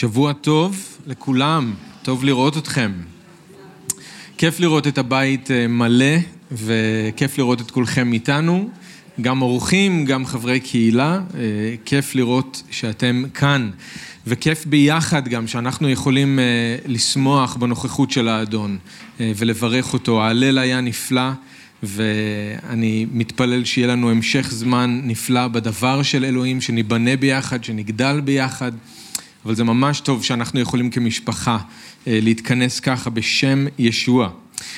שבוע טוב לכולם, טוב לראות אתכם. כיף לראות את הבית אה, מלא וכיף לראות את כולכם איתנו, גם אורחים, גם חברי קהילה, אה, כיף לראות שאתם כאן. וכיף ביחד גם שאנחנו יכולים אה, לשמוח בנוכחות של האדון ולברך אותו. ההלל היה נפלא. ואני מתפלל שיהיה לנו המשך זמן נפלא בדבר של אלוהים, שניבנה ביחד, שנגדל ביחד. אבל זה ממש טוב שאנחנו יכולים כמשפחה אה, להתכנס ככה בשם ישוע.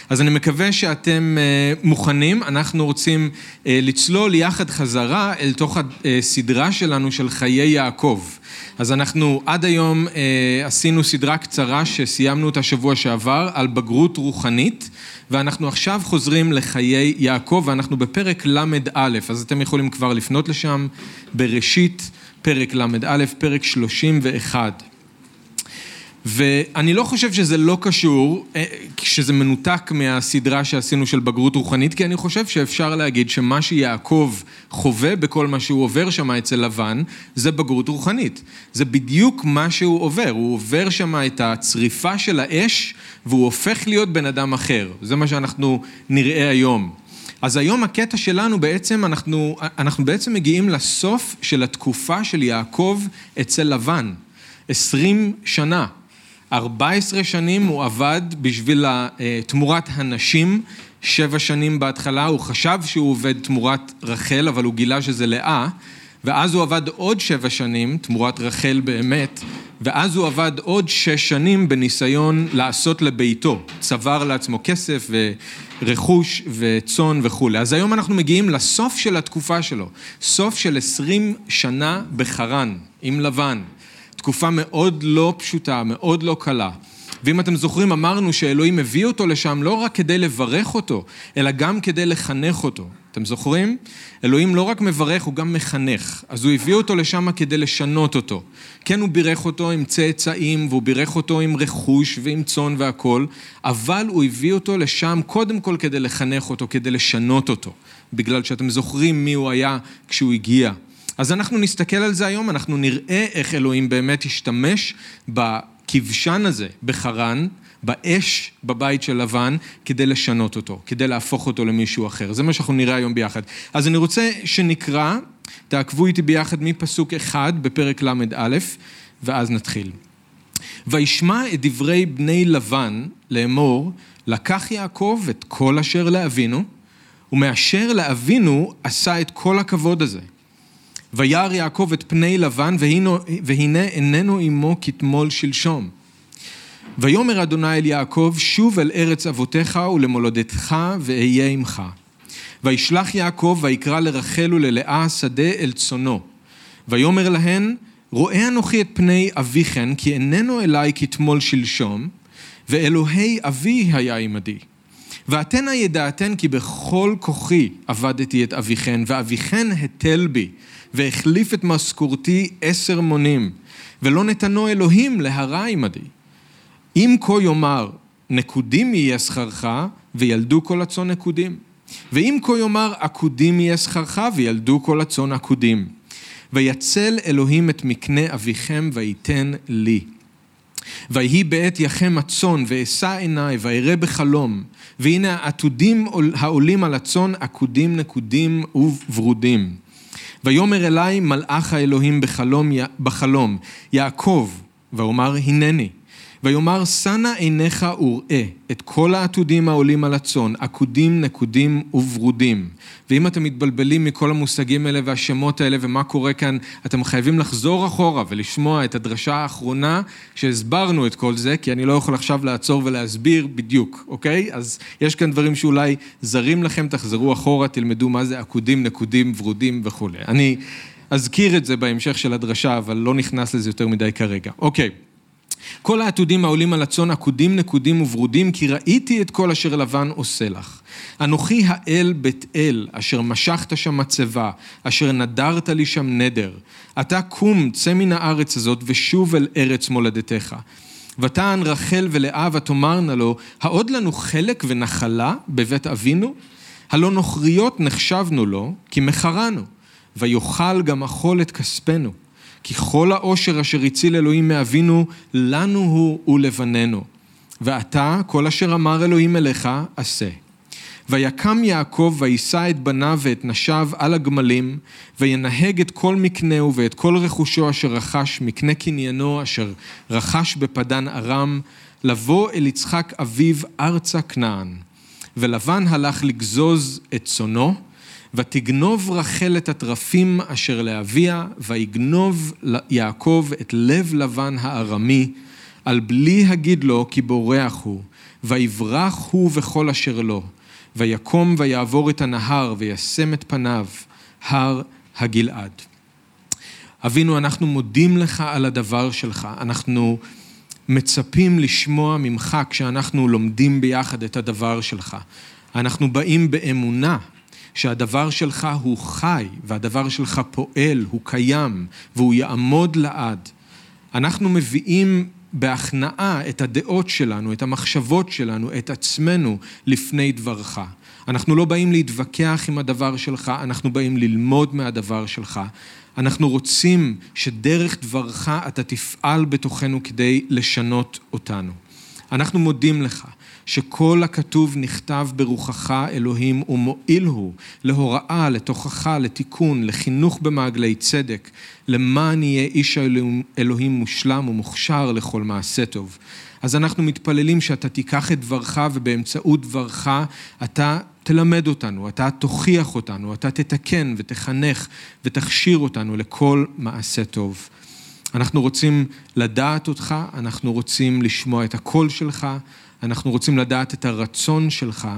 אז אני מקווה שאתם אה, מוכנים, אנחנו רוצים אה, לצלול יחד חזרה אל תוך הסדרה שלנו של חיי יעקב. אז אנחנו עד היום עשינו סדרה קצרה שסיימנו אותה שבוע שעבר על בגרות רוחנית, ואנחנו עכשיו חוזרים לחיי יעקב, ואנחנו בפרק ל"א, אז אתם יכולים כבר לפנות לשם, בראשית. פרק ל"א, פרק 31. ואני לא חושב שזה לא קשור, אה, כשזה מנותק מהסדרה שעשינו של בגרות רוחנית, כי אני חושב שאפשר להגיד שמה שיעקב חווה בכל מה שהוא עובר שם אצל לבן, זה בגרות רוחנית. זה בדיוק מה שהוא עובר, הוא עובר שם את הצריפה של האש, והוא הופך להיות בן אדם אחר. זה מה שאנחנו נראה היום. אז היום הקטע שלנו בעצם, אנחנו, אנחנו בעצם מגיעים לסוף של התקופה של יעקב אצל לבן. עשרים שנה. ארבע עשרה שנים הוא עבד בשביל תמורת הנשים, שבע שנים בהתחלה, הוא חשב שהוא עובד תמורת רחל, אבל הוא גילה שזה לאה, ואז הוא עבד עוד שבע שנים, תמורת רחל באמת, ואז הוא עבד עוד שש שנים בניסיון לעשות לביתו, צבר לעצמו כסף ורכוש וצאן וכולי. אז היום אנחנו מגיעים לסוף של התקופה שלו, סוף של עשרים שנה בחרן, עם לבן. תקופה מאוד לא פשוטה, מאוד לא קלה. ואם אתם זוכרים, אמרנו שאלוהים הביא אותו לשם לא רק כדי לברך אותו, אלא גם כדי לחנך אותו. אתם זוכרים? אלוהים לא רק מברך, הוא גם מחנך. אז הוא הביא אותו לשם כדי לשנות אותו. כן, הוא בירך אותו עם צאצאים, והוא בירך אותו עם רכוש ועם צאן והכול, אבל הוא הביא אותו לשם קודם כל כדי לחנך אותו, כדי לשנות אותו. בגלל שאתם זוכרים מי הוא היה כשהוא הגיע. אז אנחנו נסתכל על זה היום, אנחנו נראה איך אלוהים באמת השתמש בכבשן הזה בחרן, באש בבית של לבן, כדי לשנות אותו, כדי להפוך אותו למישהו אחר. זה מה שאנחנו נראה היום ביחד. אז אני רוצה שנקרא, תעקבו איתי ביחד מפסוק אחד בפרק ל"א, ואז נתחיל. וישמע את דברי בני לבן לאמור, לקח יעקב את כל אשר לאבינו, ומאשר לאבינו עשה את כל הכבוד הזה. וירא יעקב את פני לבן, והנה איננו עמו כתמול שלשום. ויאמר אדוני אל יעקב, שוב אל ארץ אבותיך ולמולדתך ואהיה עמך. וישלח יעקב ויקרא לרחל וללאה שדה אל צונו. ויאמר להן, רואה אנוכי את פני אביכן, כי איננו אלי כתמול שלשום, ואלוהי אבי היה עמדי. ואתנה ידעתן כי בכל כוחי עבדתי את אביכן, ואביכן התל בי, והחליף את משכורתי עשר מונים, ולא נתנו אלוהים להרע עמדי. אם כה יאמר, נקודים יהיה שכרך, וילדו כל הצאן נקודים. ואם כה יאמר, עקודים יהיה שכרך, וילדו כל הצאן עקודים. ויצל אלוהים את מקנה אביכם, ויתן לי. ויהי בעת יחם הצאן, ואשא עיניי, ואראה בחלום, והנה העתודים העולים על הצאן, עקודים נקודים וברודים. ויאמר אלי מלאך האלוהים בחלום, בחלום, יעקב, ואומר הנני. ויאמר שנה עיניך וראה את כל העתודים העולים על הצאן, עקודים, נקודים וברודים. ואם אתם מתבלבלים מכל המושגים האלה והשמות האלה ומה קורה כאן, אתם חייבים לחזור אחורה ולשמוע את הדרשה האחרונה שהסברנו את כל זה, כי אני לא יכול עכשיו לעצור ולהסביר בדיוק, אוקיי? אז יש כאן דברים שאולי זרים לכם, תחזרו אחורה, תלמדו מה זה עקודים, נקודים, ורודים וכולי. אני אזכיר את זה בהמשך של הדרשה, אבל לא נכנס לזה יותר מדי כרגע. אוקיי. כל העתודים העולים על הצאן עקודים נקודים וברודים, כי ראיתי את כל אשר לבן עושה לך. אנוכי האל בית אל, אשר משכת שם מצבה, אשר נדרת לי שם נדר. אתה קום, צא מן הארץ הזאת, ושוב אל ארץ מולדתך. ותען רחל ולאה ותאמרנה לו, העוד לנו חלק ונחלה בבית אבינו? הלא נוכריות נחשבנו לו, כי מכרנו, ויאכל גם אכול את כספנו. כי כל העושר אשר הציל אלוהים מאבינו, לנו הוא ולבנינו. ועתה, כל אשר אמר אלוהים אליך, עשה. ויקם יעקב ויישא את בניו ואת נשיו על הגמלים, וינהג את כל מקנהו ואת כל רכושו אשר רכש, מקנה קניינו אשר רכש בפדן ארם, לבוא אל יצחק אביו ארצה כנען. ולבן הלך לגזוז את צונו, ותגנוב רחל את התרפים אשר לאביה, ויגנוב יעקב את לב לבן הארמי, על בלי הגיד לו כי בורח הוא, ויברח הוא וכל אשר לו, ויקום ויעבור את הנהר, וישם את פניו, הר הגלעד. אבינו, אנחנו מודים לך על הדבר שלך, אנחנו מצפים לשמוע ממך כשאנחנו לומדים ביחד את הדבר שלך. אנחנו באים באמונה שהדבר שלך הוא חי, והדבר שלך פועל, הוא קיים, והוא יעמוד לעד. אנחנו מביאים בהכנעה את הדעות שלנו, את המחשבות שלנו, את עצמנו, לפני דברך. אנחנו לא באים להתווכח עם הדבר שלך, אנחנו באים ללמוד מהדבר שלך. אנחנו רוצים שדרך דברך אתה תפעל בתוכנו כדי לשנות אותנו. אנחנו מודים לך שכל הכתוב נכתב ברוחך אלוהים ומועיל הוא להוראה, לתוכחה, לתיקון, לחינוך במעגלי צדק, למען יהיה איש אלוהים מושלם ומוכשר לכל מעשה טוב. אז אנחנו מתפללים שאתה תיקח את דברך ובאמצעות דברך אתה תלמד אותנו, אתה תוכיח אותנו, אתה תתקן ותחנך ותכשיר אותנו לכל מעשה טוב. אנחנו רוצים לדעת אותך, אנחנו רוצים לשמוע את הקול שלך, אנחנו רוצים לדעת את הרצון שלך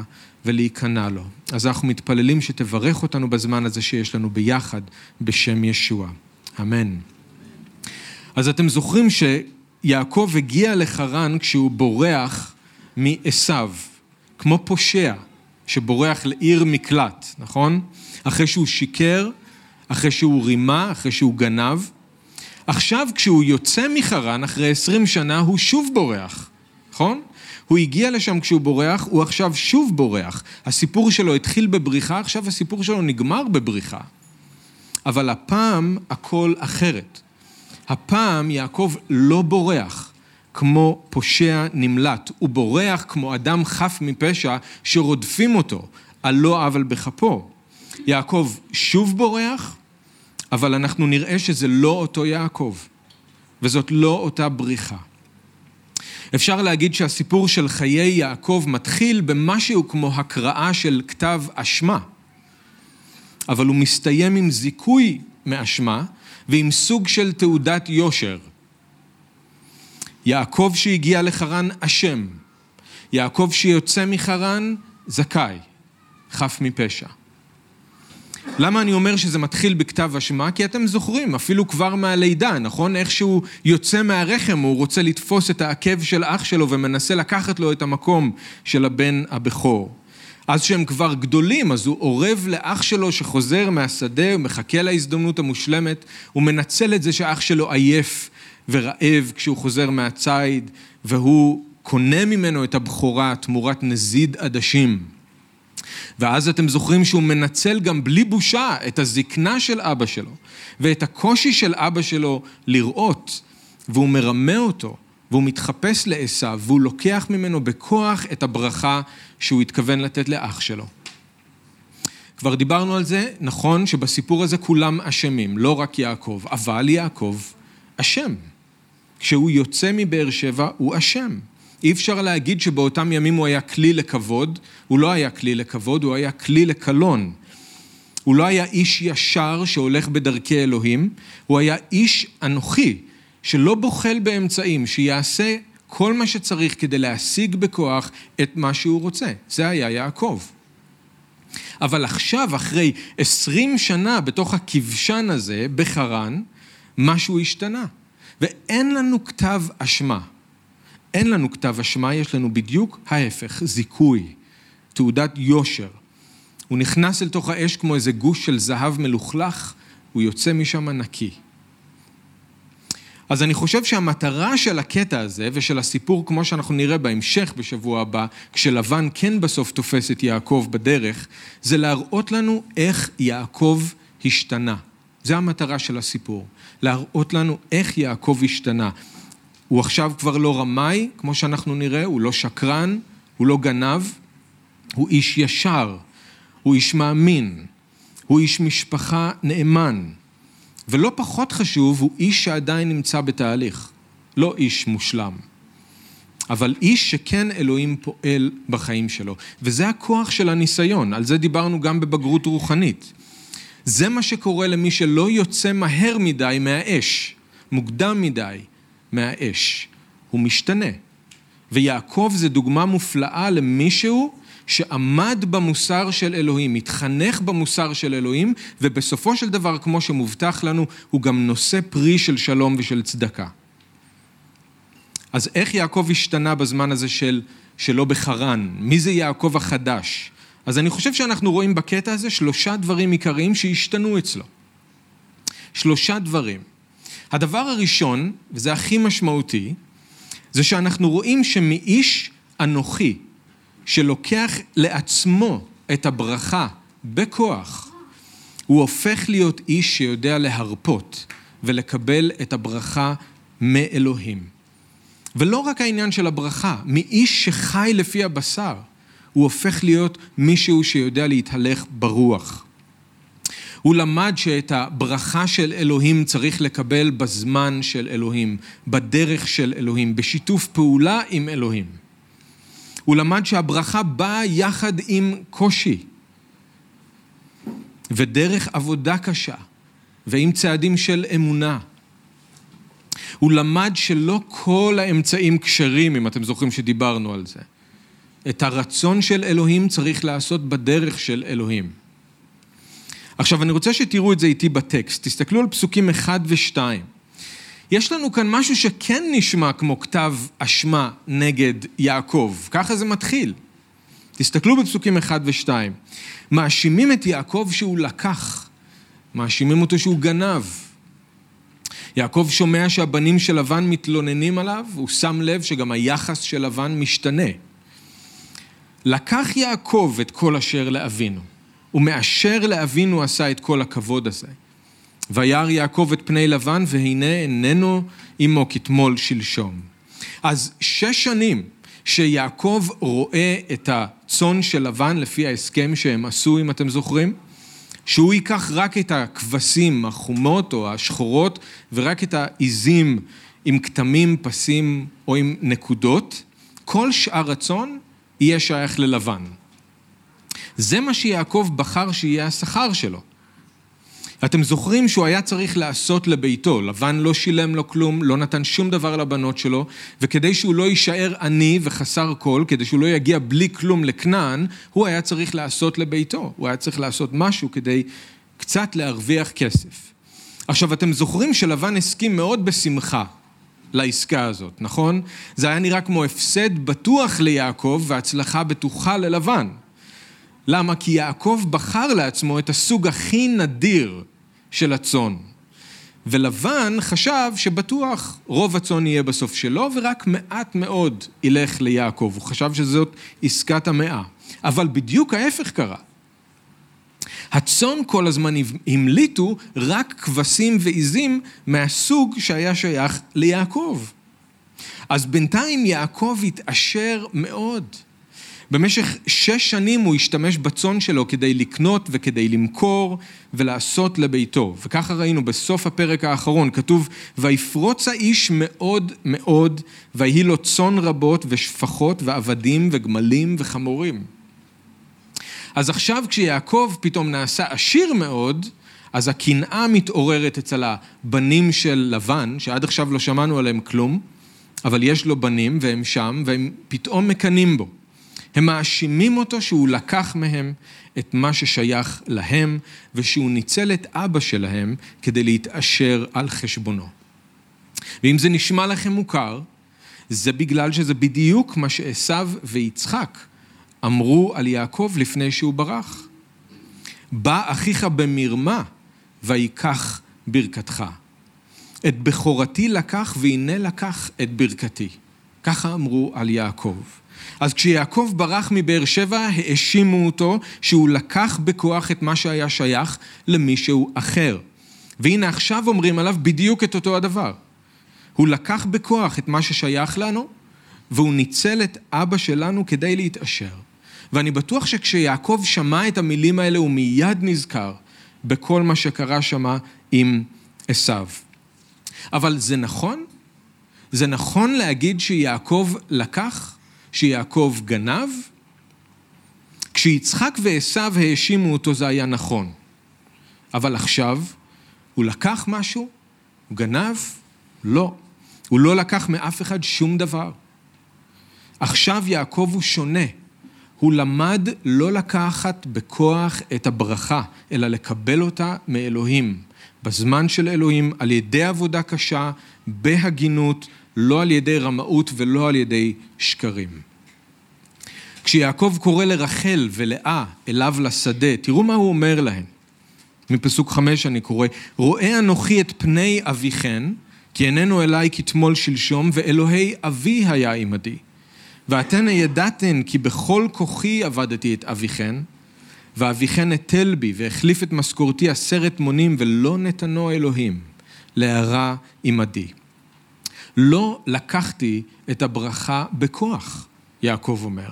ולהיכנע לו. אז אנחנו מתפללים שתברך אותנו בזמן הזה שיש לנו ביחד בשם ישוע. אמן. אז אתם זוכרים שיעקב הגיע לחרן כשהוא בורח מעשו, כמו פושע שבורח לעיר מקלט, נכון? אחרי שהוא שיקר, אחרי שהוא רימה, אחרי שהוא גנב. עכשיו כשהוא יוצא מחרן, אחרי עשרים שנה, הוא שוב בורח, נכון? הוא הגיע לשם כשהוא בורח, הוא עכשיו שוב בורח. הסיפור שלו התחיל בבריחה, עכשיו הסיפור שלו נגמר בבריחה. אבל הפעם הכל אחרת. הפעם יעקב לא בורח כמו פושע נמלט, הוא בורח כמו אדם חף מפשע שרודפים אותו על לא עוול בכפו. יעקב שוב בורח, אבל אנחנו נראה שזה לא אותו יעקב, וזאת לא אותה בריחה. אפשר להגיד שהסיפור של חיי יעקב מתחיל במשהו כמו הקראה של כתב אשמה, אבל הוא מסתיים עם זיכוי מאשמה ועם סוג של תעודת יושר. יעקב שהגיע לחרן אשם, יעקב שיוצא מחרן זכאי, חף מפשע. למה אני אומר שזה מתחיל בכתב אשמה? כי אתם זוכרים, אפילו כבר מהלידה, נכון? איך שהוא יוצא מהרחם, הוא רוצה לתפוס את העקב של אח שלו ומנסה לקחת לו את המקום של הבן הבכור. אז שהם כבר גדולים, אז הוא אורב לאח שלו שחוזר מהשדה, הוא מחכה להזדמנות המושלמת, הוא מנצל את זה שאח שלו עייף ורעב כשהוא חוזר מהציד, והוא קונה ממנו את הבכורה תמורת נזיד עדשים. ואז אתם זוכרים שהוא מנצל גם בלי בושה את הזקנה של אבא שלו ואת הקושי של אבא שלו לראות, והוא מרמה אותו, והוא מתחפש לעשו, והוא לוקח ממנו בכוח את הברכה שהוא התכוון לתת לאח שלו. כבר דיברנו על זה, נכון שבסיפור הזה כולם אשמים, לא רק יעקב, אבל יעקב אשם. כשהוא יוצא מבאר שבע, הוא אשם. אי אפשר להגיד שבאותם ימים הוא היה כלי לכבוד, הוא לא היה כלי לכבוד, הוא היה כלי לקלון. הוא לא היה איש ישר שהולך בדרכי אלוהים, הוא היה איש אנוכי, שלא בוחל באמצעים, שיעשה כל מה שצריך כדי להשיג בכוח את מה שהוא רוצה. זה היה יעקב. אבל עכשיו, אחרי עשרים שנה בתוך הכבשן הזה, בחרן, משהו השתנה. ואין לנו כתב אשמה. אין לנו כתב אשמה, יש לנו בדיוק ההפך, זיכוי, תעודת יושר. הוא נכנס אל תוך האש כמו איזה גוש של זהב מלוכלך, הוא יוצא משם נקי. אז אני חושב שהמטרה של הקטע הזה ושל הסיפור, כמו שאנחנו נראה בהמשך בשבוע הבא, כשלבן כן בסוף תופס את יעקב בדרך, זה להראות לנו איך יעקב השתנה. זה המטרה של הסיפור, להראות לנו איך יעקב השתנה. הוא עכשיו כבר לא רמאי, כמו שאנחנו נראה, הוא לא שקרן, הוא לא גנב, הוא איש ישר, הוא איש מאמין, הוא איש משפחה נאמן, ולא פחות חשוב, הוא איש שעדיין נמצא בתהליך, לא איש מושלם. אבל איש שכן אלוהים פועל בחיים שלו. וזה הכוח של הניסיון, על זה דיברנו גם בבגרות רוחנית. זה מה שקורה למי שלא יוצא מהר מדי מהאש, מוקדם מדי מהאש. הוא משתנה. ויעקב זה דוגמה מופלאה למישהו שעמד במוסר של אלוהים, התחנך במוסר של אלוהים, ובסופו של דבר, כמו שמובטח לנו, הוא גם נושא פרי של שלום ושל צדקה. אז איך יעקב השתנה בזמן הזה של, שלא בחרן? מי זה יעקב החדש? אז אני חושב שאנחנו רואים בקטע הזה שלושה דברים עיקריים שהשתנו אצלו. שלושה דברים. הדבר הראשון, וזה הכי משמעותי, זה שאנחנו רואים שמאיש אנוכי, שלוקח לעצמו את הברכה בכוח, הוא הופך להיות איש שיודע להרפות ולקבל את הברכה מאלוהים. ולא רק העניין של הברכה, מאיש שחי לפי הבשר, הוא הופך להיות מישהו שיודע להתהלך ברוח. הוא למד שאת הברכה של אלוהים צריך לקבל בזמן של אלוהים, בדרך של אלוהים, בשיתוף פעולה עם אלוהים. הוא למד שהברכה באה יחד עם קושי, ודרך עבודה קשה, ועם צעדים של אמונה. הוא למד שלא כל האמצעים כשרים, אם אתם זוכרים שדיברנו על זה. את הרצון של אלוהים צריך לעשות בדרך של אלוהים. עכשיו, אני רוצה שתראו את זה איתי בטקסט. תסתכלו על פסוקים 1 ו-2. יש לנו כאן משהו שכן נשמע כמו כתב אשמה נגד יעקב. ככה זה מתחיל. תסתכלו בפסוקים 1 ו-2. מאשימים את יעקב שהוא לקח. מאשימים אותו שהוא גנב. יעקב שומע שהבנים של לבן מתלוננים עליו, הוא שם לב שגם היחס של לבן משתנה. לקח יעקב את כל אשר לאבינו, ומאשר לאבינו עשה את כל הכבוד הזה. וירא יעקב את פני לבן, והנה איננו עמו כתמול שלשום. אז שש שנים שיעקב רואה את הצאן של לבן לפי ההסכם שהם עשו, אם אתם זוכרים, שהוא ייקח רק את הכבשים החומות או השחורות ורק את העיזים עם כתמים, פסים או עם נקודות, כל שאר הצאן יהיה שייך ללבן. זה מה שיעקב בחר שיהיה השכר שלו. אתם זוכרים שהוא היה צריך לעשות לביתו, לבן לא שילם לו כלום, לא נתן שום דבר לבנות שלו, וכדי שהוא לא יישאר עני וחסר כל, כדי שהוא לא יגיע בלי כלום לכנען, הוא היה צריך לעשות לביתו, הוא היה צריך לעשות משהו כדי קצת להרוויח כסף. עכשיו, אתם זוכרים שלבן הסכים מאוד בשמחה לעסקה הזאת, נכון? זה היה נראה כמו הפסד בטוח ליעקב והצלחה בטוחה ללבן. למה? כי יעקב בחר לעצמו את הסוג הכי נדיר של הצאן. ולבן חשב שבטוח רוב הצאן יהיה בסוף שלו, ורק מעט מאוד ילך ליעקב. הוא חשב שזאת עסקת המאה. אבל בדיוק ההפך קרה. הצאן כל הזמן המליטו רק כבשים ועיזים מהסוג שהיה שייך ליעקב. אז בינתיים יעקב התעשר מאוד. במשך שש שנים הוא השתמש בצאן שלו כדי לקנות וכדי למכור ולעשות לביתו. וככה ראינו בסוף הפרק האחרון, כתוב, ויפרוץ האיש מאוד מאוד, ויהי לו צאן רבות ושפחות ועבדים וגמלים וחמורים. אז עכשיו כשיעקב פתאום נעשה עשיר מאוד, אז הקנאה מתעוררת אצל הבנים של לבן, שעד עכשיו לא שמענו עליהם כלום, אבל יש לו בנים והם שם, והם פתאום מקנאים בו. הם מאשימים אותו שהוא לקח מהם את מה ששייך להם, ושהוא ניצל את אבא שלהם כדי להתעשר על חשבונו. ואם זה נשמע לכם מוכר, זה בגלל שזה בדיוק מה שעשו ויצחק אמרו על יעקב לפני שהוא ברח. בא אחיך במרמה ויקח ברכתך. את בכורתי לקח והנה לקח את ברכתי. ככה אמרו על יעקב. אז כשיעקב ברח מבאר שבע, האשימו אותו שהוא לקח בכוח את מה שהיה שייך למישהו אחר. והנה עכשיו אומרים עליו בדיוק את אותו הדבר. הוא לקח בכוח את מה ששייך לנו, והוא ניצל את אבא שלנו כדי להתעשר. ואני בטוח שכשיעקב שמע את המילים האלה הוא מיד נזכר בכל מה שקרה שמה עם עשיו. אבל זה נכון? זה נכון להגיד שיעקב לקח? שיעקב גנב? כשיצחק ועשיו האשימו אותו זה היה נכון. אבל עכשיו, הוא לקח משהו? הוא גנב? לא. הוא לא לקח מאף אחד שום דבר. עכשיו יעקב הוא שונה. הוא למד לא לקחת בכוח את הברכה, אלא לקבל אותה מאלוהים. בזמן של אלוהים, על ידי עבודה קשה, בהגינות, לא על ידי רמאות ולא על ידי שקרים. כשיעקב קורא לרחל ולאה אליו לשדה, תראו מה הוא אומר להם. מפסוק חמש אני קורא, רואה אנוכי את פני אביכן, כי איננו אליי כתמול שלשום, ואלוהי אבי היה עמדי. ואתן הידעתן כי בכל כוחי עבדתי את אביכן, ואביכן הטל בי והחליף את משכורתי עשרת מונים, ולא נתנו אלוהים להרע עמדי. לא לקחתי את הברכה בכוח, יעקב אומר.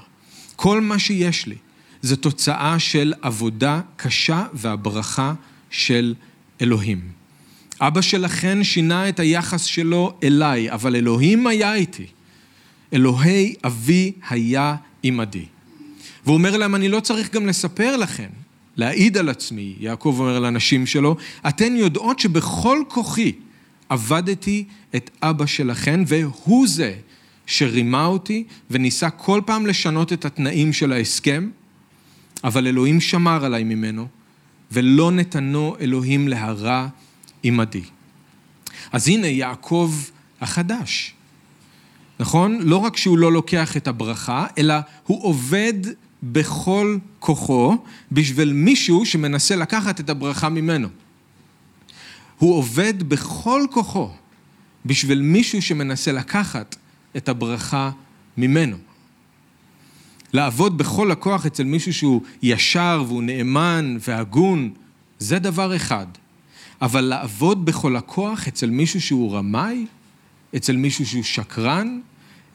כל מה שיש לי זה תוצאה של עבודה קשה והברכה של אלוהים. אבא שלכן שינה את היחס שלו אליי, אבל אלוהים היה איתי. אלוהי אבי היה עמדי. והוא אומר להם, אני לא צריך גם לספר לכם, להעיד על עצמי, יעקב אומר לנשים שלו, אתן יודעות שבכל כוחי עבדתי את אבא שלכן, והוא זה שרימה אותי וניסה כל פעם לשנות את התנאים של ההסכם, אבל אלוהים שמר עליי ממנו, ולא נתנו אלוהים להרע עמדי. אז הנה יעקב החדש. נכון? לא רק שהוא לא לוקח את הברכה, אלא הוא עובד בכל כוחו בשביל מישהו שמנסה לקחת את הברכה ממנו. הוא עובד בכל כוחו בשביל מישהו שמנסה לקחת את הברכה ממנו. לעבוד בכל הכוח אצל מישהו שהוא ישר והוא נאמן והגון, זה דבר אחד. אבל לעבוד בכל הכוח אצל מישהו שהוא רמאי, אצל מישהו שהוא שקרן,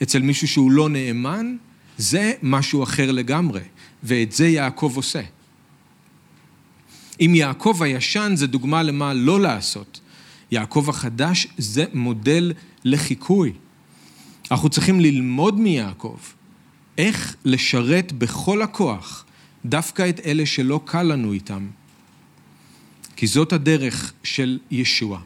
אצל מישהו שהוא לא נאמן, זה משהו אחר לגמרי, ואת זה יעקב עושה. אם יעקב הישן זה דוגמה למה לא לעשות, יעקב החדש זה מודל לחיקוי. אנחנו צריכים ללמוד מיעקב איך לשרת בכל הכוח דווקא את אלה שלא קל לנו איתם. כי זאת הדרך של ישוע.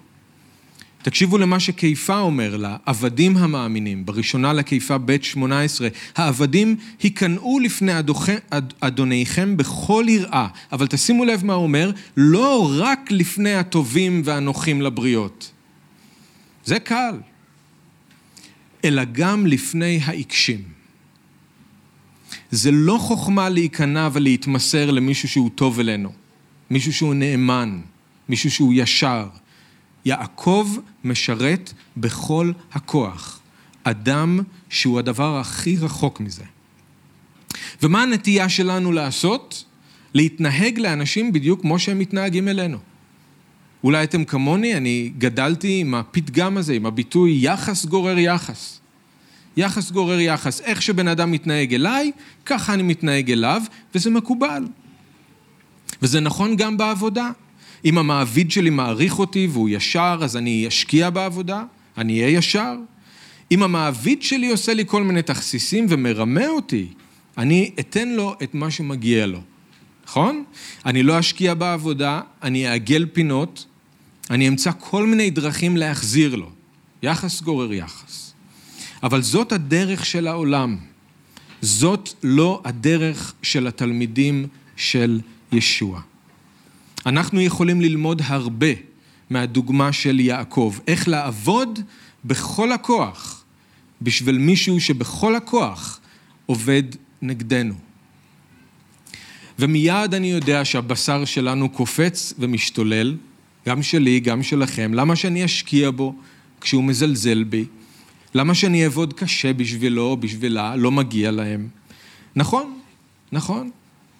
תקשיבו למה שכיפה אומר לה, עבדים המאמינים, בראשונה לכיפה ב' 18, העבדים היכנעו לפני אדוניכם בכל יראה, אבל תשימו לב מה הוא אומר, לא רק לפני הטובים והנוחים לבריות. זה קל. אלא גם לפני העיקשים. זה לא חוכמה להיכנע ולהתמסר למישהו שהוא טוב אלינו, מישהו שהוא נאמן, מישהו שהוא ישר, יעקב משרת בכל הכוח אדם שהוא הדבר הכי רחוק מזה. ומה הנטייה שלנו לעשות? להתנהג לאנשים בדיוק כמו שהם מתנהגים אלינו. אולי אתם כמוני, אני גדלתי עם הפתגם הזה, עם הביטוי יחס גורר יחס. יחס גורר יחס. איך שבן אדם מתנהג אליי, ככה אני מתנהג אליו, וזה מקובל. וזה נכון גם בעבודה. אם המעביד שלי מעריך אותי והוא ישר, אז אני אשקיע בעבודה, אני אהיה ישר. אם המעביד שלי עושה לי כל מיני תכסיסים ומרמה אותי, אני אתן לו את מה שמגיע לו, נכון? אני לא אשקיע בעבודה, אני אעגל פינות, אני אמצא כל מיני דרכים להחזיר לו. יחס גורר יחס. אבל זאת הדרך של העולם. זאת לא הדרך של התלמידים של ישוע. אנחנו יכולים ללמוד הרבה מהדוגמה של יעקב, איך לעבוד בכל הכוח בשביל מישהו שבכל הכוח עובד נגדנו. ומיד אני יודע שהבשר שלנו קופץ ומשתולל, גם שלי, גם שלכם. למה שאני אשקיע בו כשהוא מזלזל בי? למה שאני אעבוד קשה בשבילו או בשבילה? לא מגיע להם. נכון, נכון.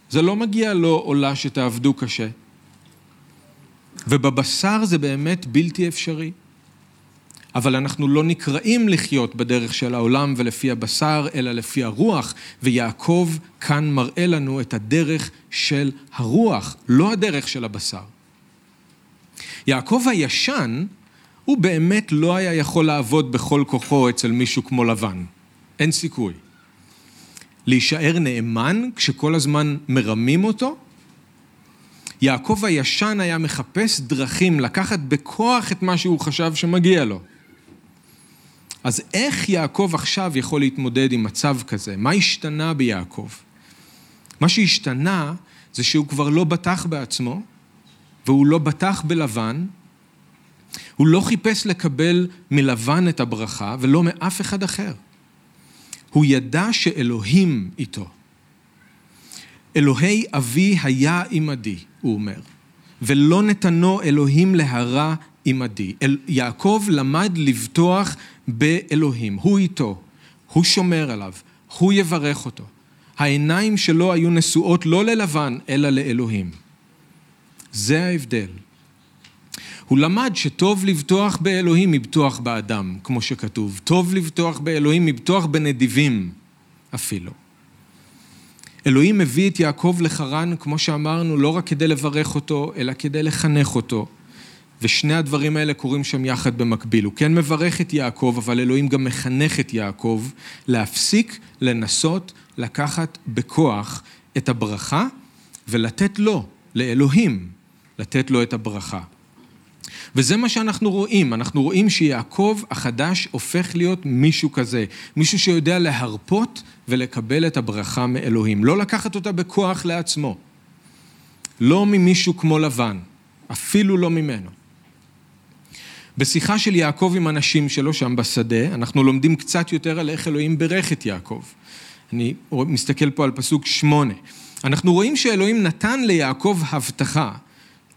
זה לא מגיע לו או לה שתעבדו קשה. ובבשר זה באמת בלתי אפשרי. אבל אנחנו לא נקראים לחיות בדרך של העולם ולפי הבשר, אלא לפי הרוח, ויעקב כאן מראה לנו את הדרך של הרוח, לא הדרך של הבשר. יעקב הישן, הוא באמת לא היה יכול לעבוד בכל כוחו אצל מישהו כמו לבן. אין סיכוי. להישאר נאמן כשכל הזמן מרמים אותו? יעקב הישן היה מחפש דרכים לקחת בכוח את מה שהוא חשב שמגיע לו. אז איך יעקב עכשיו יכול להתמודד עם מצב כזה? מה השתנה ביעקב? מה שהשתנה זה שהוא כבר לא בטח בעצמו, והוא לא בטח בלבן, הוא לא חיפש לקבל מלבן את הברכה ולא מאף אחד אחר. הוא ידע שאלוהים איתו. אלוהי אבי היה עמדי, הוא אומר, ולא נתנו אלוהים להרע עמדי. אל, יעקב למד לבטוח באלוהים, הוא איתו, הוא שומר עליו, הוא יברך אותו. העיניים שלו היו נשואות לא ללבן, אלא לאלוהים. זה ההבדל. הוא למד שטוב לבטוח באלוהים מבטוח באדם, כמו שכתוב. טוב לבטוח באלוהים מבטוח בנדיבים אפילו. אלוהים מביא את יעקב לחרן, כמו שאמרנו, לא רק כדי לברך אותו, אלא כדי לחנך אותו. ושני הדברים האלה קורים שם יחד במקביל. הוא כן מברך את יעקב, אבל אלוהים גם מחנך את יעקב להפסיק לנסות לקחת בכוח את הברכה ולתת לו, לאלוהים, לתת לו את הברכה. וזה מה שאנחנו רואים, אנחנו רואים שיעקב החדש הופך להיות מישהו כזה, מישהו שיודע להרפות ולקבל את הברכה מאלוהים, לא לקחת אותה בכוח לעצמו, לא ממישהו כמו לבן, אפילו לא ממנו. בשיחה של יעקב עם הנשים שלו שם בשדה, אנחנו לומדים קצת יותר על איך אלוהים בירך את יעקב. אני מסתכל פה על פסוק שמונה. אנחנו רואים שאלוהים נתן ליעקב הבטחה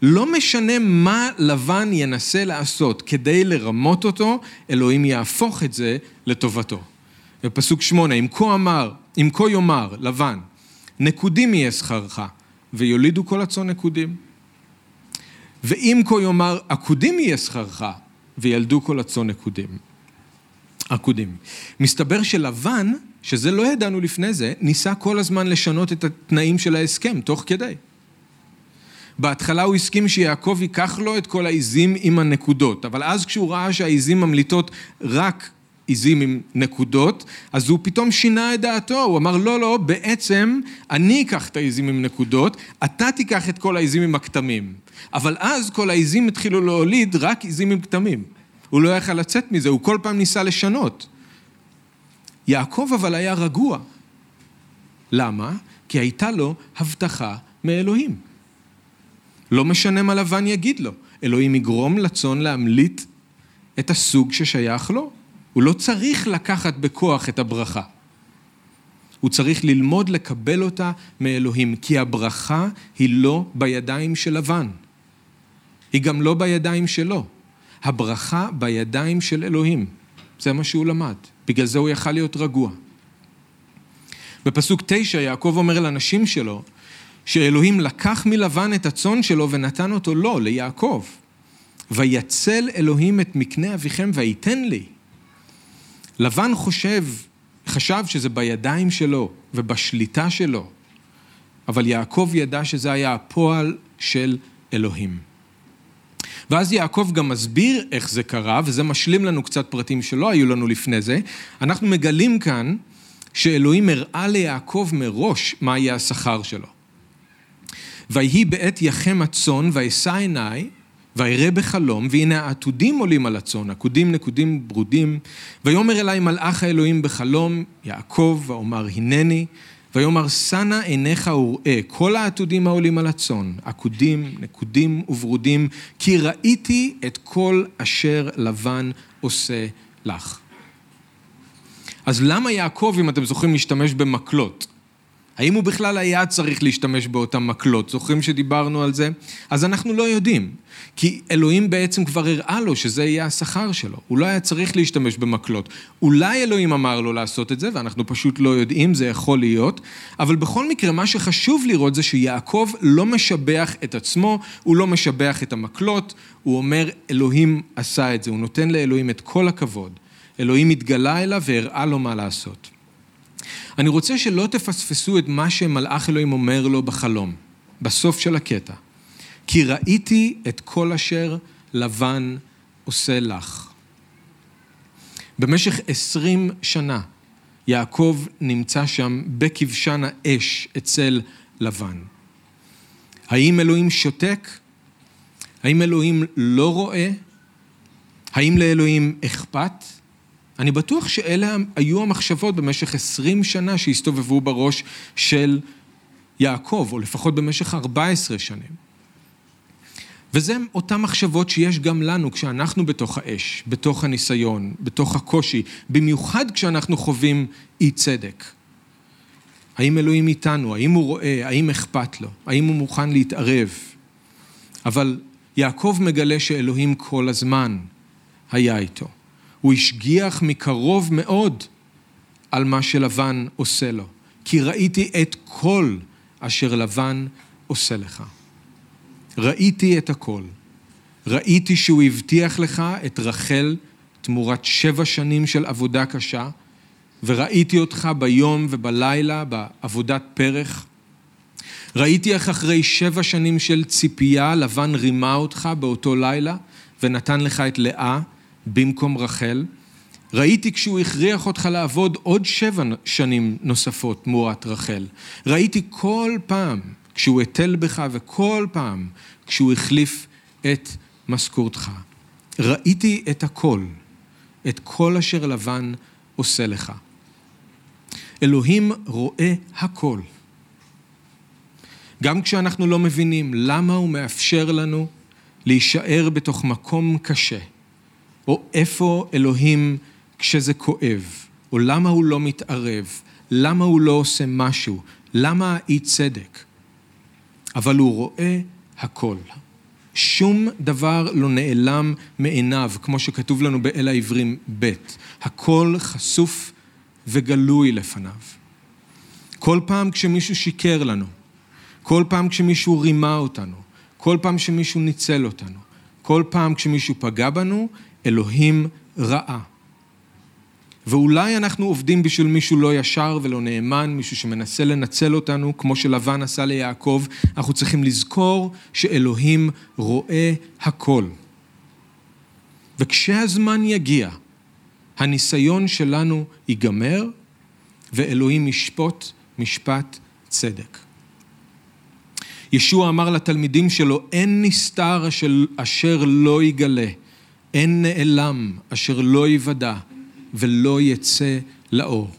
לא משנה מה לבן ינסה לעשות כדי לרמות אותו, אלוהים יהפוך את זה לטובתו. בפסוק שמונה, אם כה אמר, אם כה יאמר לבן, נקודים יהיה שכרך, ויולידו כל הצאן נקודים. ואם כה יאמר, עקודים יהיה שכרך, וילדו כל הצאן נקודים. עקודים. מסתבר שלבן, שזה לא ידענו לפני זה, ניסה כל הזמן לשנות את התנאים של ההסכם, תוך כדי. בהתחלה הוא הסכים שיעקב ייקח לו את כל העיזים עם הנקודות, אבל אז כשהוא ראה שהעיזים ממליטות רק עיזים עם נקודות, אז הוא פתאום שינה את דעתו, הוא אמר לא, לא, בעצם אני אקח את העיזים עם נקודות, אתה תיקח את כל העיזים עם הכתמים. אבל אז כל העיזים התחילו להוליד רק עיזים עם כתמים. הוא לא יכל לצאת מזה, הוא כל פעם ניסה לשנות. יעקב אבל היה רגוע. למה? כי הייתה לו הבטחה מאלוהים. לא משנה מה לבן יגיד לו, אלוהים יגרום לצאן להמליט את הסוג ששייך לו. הוא לא צריך לקחת בכוח את הברכה. הוא צריך ללמוד לקבל אותה מאלוהים, כי הברכה היא לא בידיים של לבן. היא גם לא בידיים שלו. הברכה בידיים של אלוהים. זה מה שהוא למד. בגלל זה הוא יכל להיות רגוע. בפסוק תשע יעקב אומר לנשים שלו, שאלוהים לקח מלבן את הצאן שלו ונתן אותו לו, ליעקב. ויצל אלוהים את מקנה אביכם וייתן לי. לבן חושב, חשב שזה בידיים שלו ובשליטה שלו, אבל יעקב ידע שזה היה הפועל של אלוהים. ואז יעקב גם מסביר איך זה קרה, וזה משלים לנו קצת פרטים שלא היו לנו לפני זה. אנחנו מגלים כאן שאלוהים הראה ליעקב מראש מה יהיה השכר שלו. ויהי בעת יחם הצאן, ואשא עיניי, וירא בחלום, והנה העתודים עולים על הצאן, עקודים נקודים ברודים, ויאמר אלי מלאך האלוהים בחלום, יעקב, ואומר הנני, ויאמר שנה עיניך וראה, כל העתודים העולים על הצאן, עקודים, נקודים וברודים, כי ראיתי את כל אשר לבן עושה לך. אז למה יעקב, אם אתם זוכרים, משתמש במקלות? האם הוא בכלל היה צריך להשתמש באותם מקלות? זוכרים שדיברנו על זה? אז אנחנו לא יודעים. כי אלוהים בעצם כבר הראה לו שזה יהיה השכר שלו. הוא לא היה צריך להשתמש במקלות. אולי אלוהים אמר לו לעשות את זה, ואנחנו פשוט לא יודעים, זה יכול להיות. אבל בכל מקרה, מה שחשוב לראות זה שיעקב לא משבח את עצמו, הוא לא משבח את המקלות, הוא אומר, אלוהים עשה את זה. הוא נותן לאלוהים את כל הכבוד. אלוהים התגלה אליו והראה לו מה לעשות. אני רוצה שלא תפספסו את מה שמלאך אלוהים אומר לו בחלום, בסוף של הקטע. כי ראיתי את כל אשר לבן עושה לך. במשך עשרים שנה יעקב נמצא שם בכבשן האש אצל לבן. האם אלוהים שותק? האם אלוהים לא רואה? האם לאלוהים אכפת? אני בטוח שאלה היו המחשבות במשך עשרים שנה שהסתובבו בראש של יעקב, או לפחות במשך ארבע עשרה שנים. וזה אותן מחשבות שיש גם לנו כשאנחנו בתוך האש, בתוך הניסיון, בתוך הקושי, במיוחד כשאנחנו חווים אי צדק. האם אלוהים איתנו? האם הוא רואה? האם אכפת לו? האם הוא מוכן להתערב? אבל יעקב מגלה שאלוהים כל הזמן היה איתו. הוא השגיח מקרוב מאוד על מה שלבן עושה לו, כי ראיתי את כל אשר לבן עושה לך. ראיתי את הכל. ראיתי שהוא הבטיח לך את רחל תמורת שבע שנים של עבודה קשה, וראיתי אותך ביום ובלילה בעבודת פרח. ראיתי איך אחרי שבע שנים של ציפייה, לבן רימה אותך באותו לילה ונתן לך את לאה במקום רחל. ראיתי כשהוא הכריח אותך לעבוד עוד שבע שנים נוספות תמורת רחל. ראיתי כל פעם כשהוא הטל בך וכל פעם כשהוא החליף את משכורתך. ראיתי את הכל, את כל אשר לבן עושה לך. אלוהים רואה הכל. גם כשאנחנו לא מבינים למה הוא מאפשר לנו להישאר בתוך מקום קשה, או איפה אלוהים כשזה כואב, או למה הוא לא מתערב, למה הוא לא עושה משהו, למה אי צדק. אבל הוא רואה הכל. שום דבר לא נעלם מעיניו, כמו שכתוב לנו באל העברים ב', הכל חשוף וגלוי לפניו. כל פעם כשמישהו שיקר לנו, כל פעם כשמישהו רימה אותנו, כל פעם שמישהו ניצל אותנו, כל פעם כשמישהו פגע בנו, אלוהים ראה. ואולי אנחנו עובדים בשביל מישהו לא ישר ולא נאמן, מישהו שמנסה לנצל אותנו, כמו שלבן עשה ליעקב, אנחנו צריכים לזכור שאלוהים רואה הכל. וכשהזמן יגיע, הניסיון שלנו ייגמר, ואלוהים ישפוט משפט צדק. ישוע אמר לתלמידים שלו, אין נסתר אשר לא יגלה, אין נעלם אשר לא יוודע. ולא יצא לאור.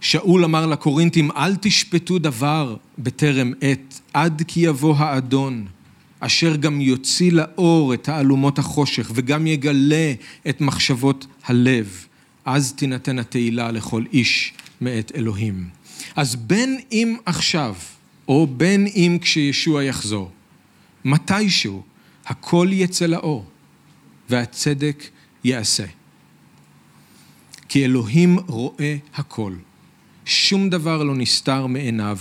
שאול אמר לקורינתים, אל תשפטו דבר בטרם עת, עד כי יבוא האדון, אשר גם יוציא לאור את תעלומות החושך, וגם יגלה את מחשבות הלב. אז תינתן התהילה לכל איש מאת אלוהים. אז בין אם עכשיו, או בין אם כשישוע יחזור, מתישהו, הכל יצא לאור, והצדק ייעשה. כי אלוהים רואה הכל. שום דבר לא נסתר מעיניו,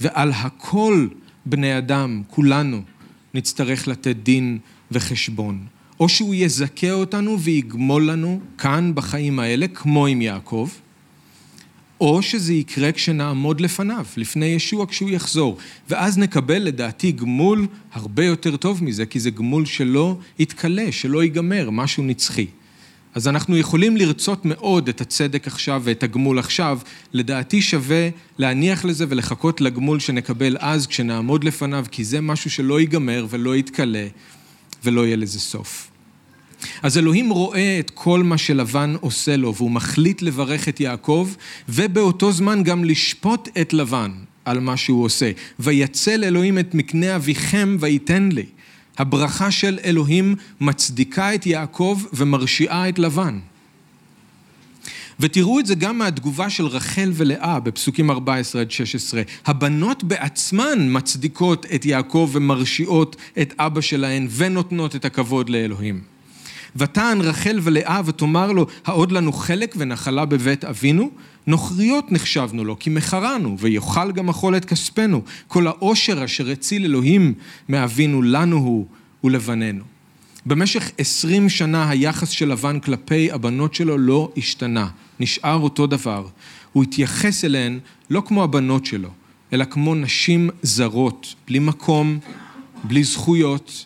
ועל הכל בני אדם, כולנו, נצטרך לתת דין וחשבון. או שהוא יזכה אותנו ויגמול לנו כאן בחיים האלה, כמו עם יעקב, או שזה יקרה כשנעמוד לפניו, לפני ישוע כשהוא יחזור. ואז נקבל לדעתי גמול הרבה יותר טוב מזה, כי זה גמול שלא יתכלה, שלא ייגמר, משהו נצחי. אז אנחנו יכולים לרצות מאוד את הצדק עכשיו ואת הגמול עכשיו, לדעתי שווה להניח לזה ולחכות לגמול שנקבל אז כשנעמוד לפניו, כי זה משהו שלא ייגמר ולא יתכלה ולא יהיה לזה סוף. אז אלוהים רואה את כל מה שלבן עושה לו, והוא מחליט לברך את יעקב, ובאותו זמן גם לשפוט את לבן על מה שהוא עושה. ויצל אלוהים את מקנה אביכם וייתן לי. הברכה של אלוהים מצדיקה את יעקב ומרשיעה את לבן. ותראו את זה גם מהתגובה של רחל ולאה בפסוקים 14 עד 16. הבנות בעצמן מצדיקות את יעקב ומרשיעות את אבא שלהן ונותנות את הכבוד לאלוהים. ותען רחל ולאה ותאמר לו, העוד לנו חלק ונחלה בבית אבינו? נוכריות נחשבנו לו, כי מכרנו, ויאכל גם אכול את כספנו. כל העושר אשר הציל אלוהים מאבינו לנו הוא ולבנינו. במשך עשרים שנה היחס של לבן כלפי הבנות שלו לא השתנה, נשאר אותו דבר. הוא התייחס אליהן לא כמו הבנות שלו, אלא כמו נשים זרות, בלי מקום, בלי זכויות.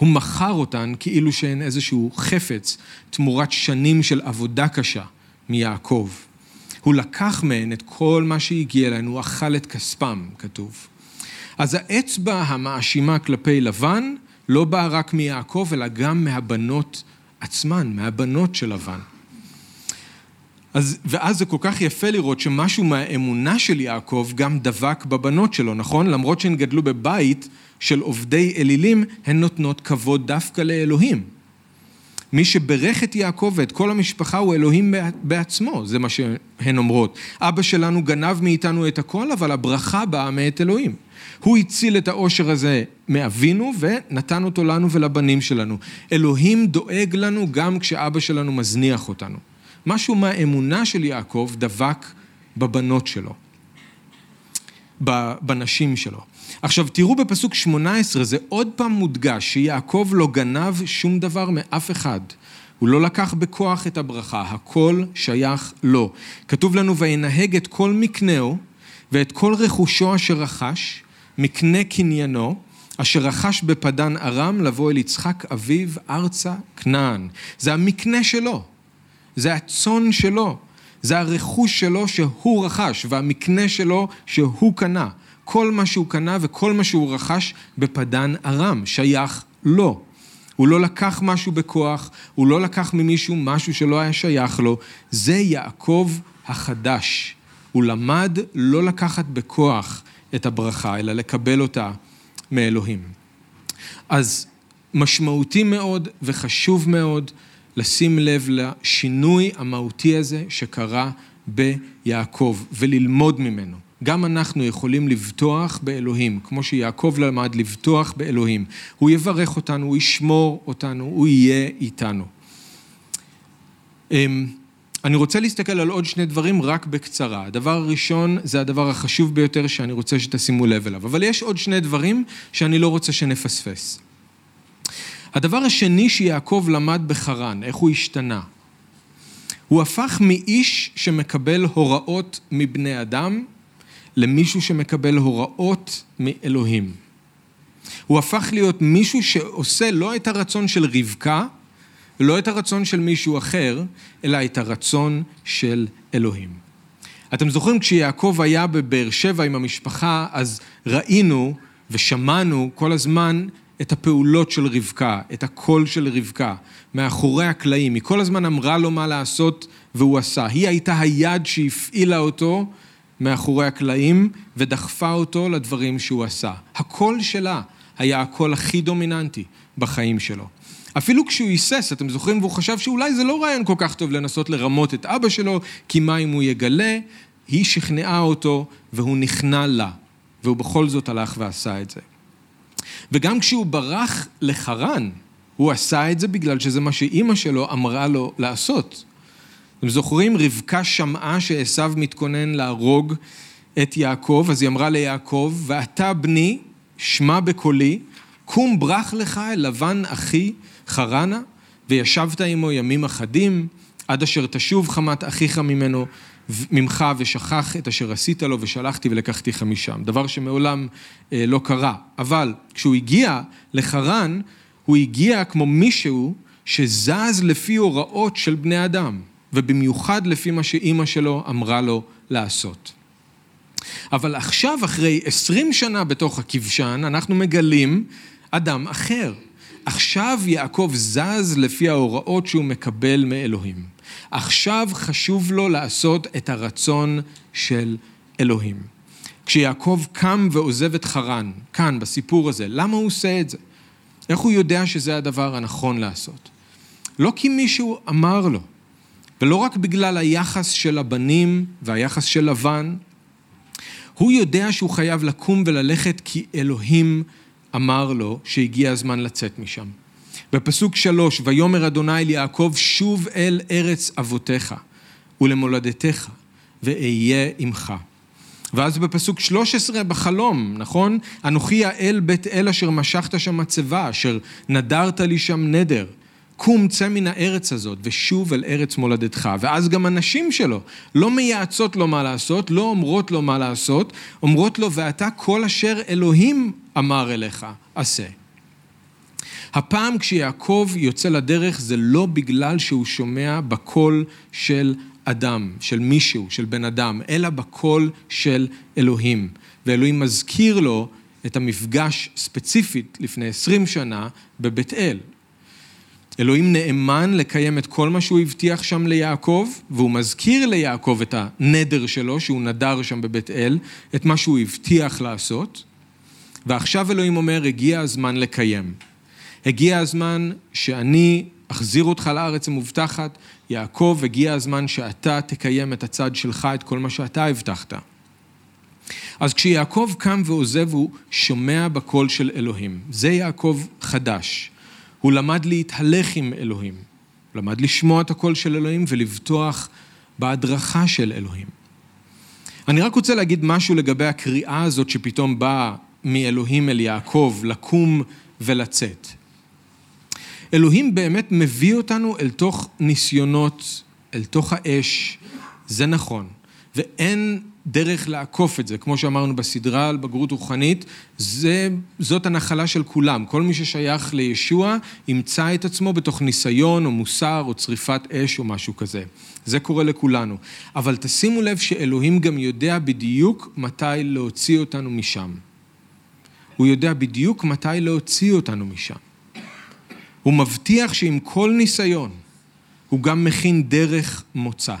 הוא מכר אותן כאילו שהן איזשהו חפץ תמורת שנים של עבודה קשה מיעקב. הוא לקח מהן את כל מה שהגיע להן, הוא אכל את כספם, כתוב. אז האצבע המאשימה כלפי לבן לא באה רק מיעקב, אלא גם מהבנות עצמן, מהבנות של לבן. אז, ואז זה כל כך יפה לראות שמשהו מהאמונה של יעקב גם דבק בבנות שלו, נכון? למרות שהן גדלו בבית של עובדי אלילים, הן נותנות כבוד דווקא לאלוהים. מי שברך את יעקב ואת כל המשפחה הוא אלוהים בעצמו, זה מה שהן אומרות. אבא שלנו גנב מאיתנו את הכל, אבל הברכה באה מאת אלוהים. הוא הציל את העושר הזה מאבינו ונתן אותו לנו ולבנים שלנו. אלוהים דואג לנו גם כשאבא שלנו מזניח אותנו. משהו מהאמונה של יעקב דבק בבנות שלו, בנשים שלו. עכשיו תראו בפסוק 18, זה עוד פעם מודגש שיעקב לא גנב שום דבר מאף אחד. הוא לא לקח בכוח את הברכה, הכל שייך לו. כתוב לנו, וינהג את כל מקנהו ואת כל רכושו אשר רכש, מקנה קניינו, אשר רכש בפדן ארם לבוא אל יצחק אביו ארצה כנען. זה המקנה שלו, זה הצאן שלו, זה הרכוש שלו שהוא רכש, והמקנה שלו שהוא קנה. כל מה שהוא קנה וכל מה שהוא רכש בפדן ארם, שייך לו. הוא לא לקח משהו בכוח, הוא לא לקח ממישהו משהו שלא היה שייך לו. זה יעקב החדש. הוא למד לא לקחת בכוח את הברכה, אלא לקבל אותה מאלוהים. אז משמעותי מאוד וחשוב מאוד לשים לב לשינוי המהותי הזה שקרה ביעקב וללמוד ממנו. גם אנחנו יכולים לבטוח באלוהים, כמו שיעקב למד לבטוח באלוהים. הוא יברך אותנו, הוא ישמור אותנו, הוא יהיה איתנו. אמ, אני רוצה להסתכל על עוד שני דברים רק בקצרה. הדבר הראשון זה הדבר החשוב ביותר שאני רוצה שתשימו לב אליו, אבל יש עוד שני דברים שאני לא רוצה שנפספס. הדבר השני שיעקב למד בחרן, איך הוא השתנה. הוא הפך מאיש שמקבל הוראות מבני אדם למישהו שמקבל הוראות מאלוהים. הוא הפך להיות מישהו שעושה לא את הרצון של רבקה, לא את הרצון של מישהו אחר, אלא את הרצון של אלוהים. אתם זוכרים כשיעקב היה בבאר שבע עם המשפחה, אז ראינו ושמענו כל הזמן את הפעולות של רבקה, את הקול של רבקה, מאחורי הקלעים. היא כל הזמן אמרה לו מה לעשות והוא עשה. היא הייתה היד שהפעילה אותו מאחורי הקלעים ודחפה אותו לדברים שהוא עשה. הקול שלה היה הקול הכי דומיננטי בחיים שלו. אפילו כשהוא היסס, אתם זוכרים, והוא חשב שאולי זה לא רעיון כל כך טוב לנסות לרמות את אבא שלו, כי מה אם הוא יגלה? היא שכנעה אותו והוא נכנע לה, והוא בכל זאת הלך ועשה את זה. וגם כשהוא ברח לחרן, הוא עשה את זה בגלל שזה מה שאימא שלו אמרה לו לעשות. אתם זוכרים? רבקה שמעה שעשו מתכונן להרוג את יעקב, אז היא אמרה ליעקב, ואתה בני, שמע בקולי, קום ברח לך אל לבן אחי חרנה, וישבת עמו ימים אחדים, עד אשר תשוב חמת אחיך ממנו, ממך, ושכח את אשר עשית לו, ושלחתי ולקחתיך משם. דבר שמעולם אה, לא קרה. אבל כשהוא הגיע לחרן, הוא הגיע כמו מישהו שזז לפי הוראות של בני אדם. ובמיוחד לפי מה שאימא שלו אמרה לו לעשות. אבל עכשיו, אחרי עשרים שנה בתוך הכבשן, אנחנו מגלים אדם אחר. עכשיו יעקב זז לפי ההוראות שהוא מקבל מאלוהים. עכשיו חשוב לו לעשות את הרצון של אלוהים. כשיעקב קם ועוזב את חרן, כאן, בסיפור הזה, למה הוא עושה את זה? איך הוא יודע שזה הדבר הנכון לעשות? לא כי מישהו אמר לו, ולא רק בגלל היחס של הבנים והיחס של לבן, הוא יודע שהוא חייב לקום וללכת כי אלוהים אמר לו שהגיע הזמן לצאת משם. בפסוק שלוש, ויאמר אדוני אל יעקב, שוב אל ארץ אבותיך ולמולדתך, ואהיה עמך. ואז בפסוק 13 בחלום, נכון? אנוכי האל בית אל אשר משכת שם מצבה, אשר נדרת לי שם נדר. קום צא מן הארץ הזאת ושוב אל ארץ מולדתך. ואז גם הנשים שלו לא מייעצות לו מה לעשות, לא אומרות לו מה לעשות, אומרות לו ואתה כל אשר אלוהים אמר אליך, עשה. הפעם כשיעקב יוצא לדרך זה לא בגלל שהוא שומע בקול של אדם, של מישהו, של בן אדם, אלא בקול של אלוהים. ואלוהים מזכיר לו את המפגש ספציפית לפני עשרים שנה בבית אל. אלוהים נאמן לקיים את כל מה שהוא הבטיח שם ליעקב, והוא מזכיר ליעקב את הנדר שלו, שהוא נדר שם בבית אל, את מה שהוא הבטיח לעשות, ועכשיו אלוהים אומר, הגיע הזמן לקיים. הגיע הזמן שאני אחזיר אותך לארץ המובטחת, יעקב, הגיע הזמן שאתה תקיים את הצד שלך, את כל מה שאתה הבטחת. אז כשיעקב קם ועוזב, הוא שומע בקול של אלוהים. זה יעקב חדש. הוא למד להתהלך עם אלוהים. הוא למד לשמוע את הקול של אלוהים ולבטוח בהדרכה של אלוהים. אני רק רוצה להגיד משהו לגבי הקריאה הזאת שפתאום באה מאלוהים אל יעקב, לקום ולצאת. אלוהים באמת מביא אותנו אל תוך ניסיונות, אל תוך האש, זה נכון. ואין דרך לעקוף את זה, כמו שאמרנו בסדרה על בגרות רוחנית, זה, זאת הנחלה של כולם. כל מי ששייך לישוע ימצא את עצמו בתוך ניסיון או מוסר או צריפת אש או משהו כזה. זה קורה לכולנו. אבל תשימו לב שאלוהים גם יודע בדיוק מתי להוציא אותנו משם. הוא יודע בדיוק מתי להוציא אותנו משם. הוא מבטיח שעם כל ניסיון, הוא גם מכין דרך מוצא.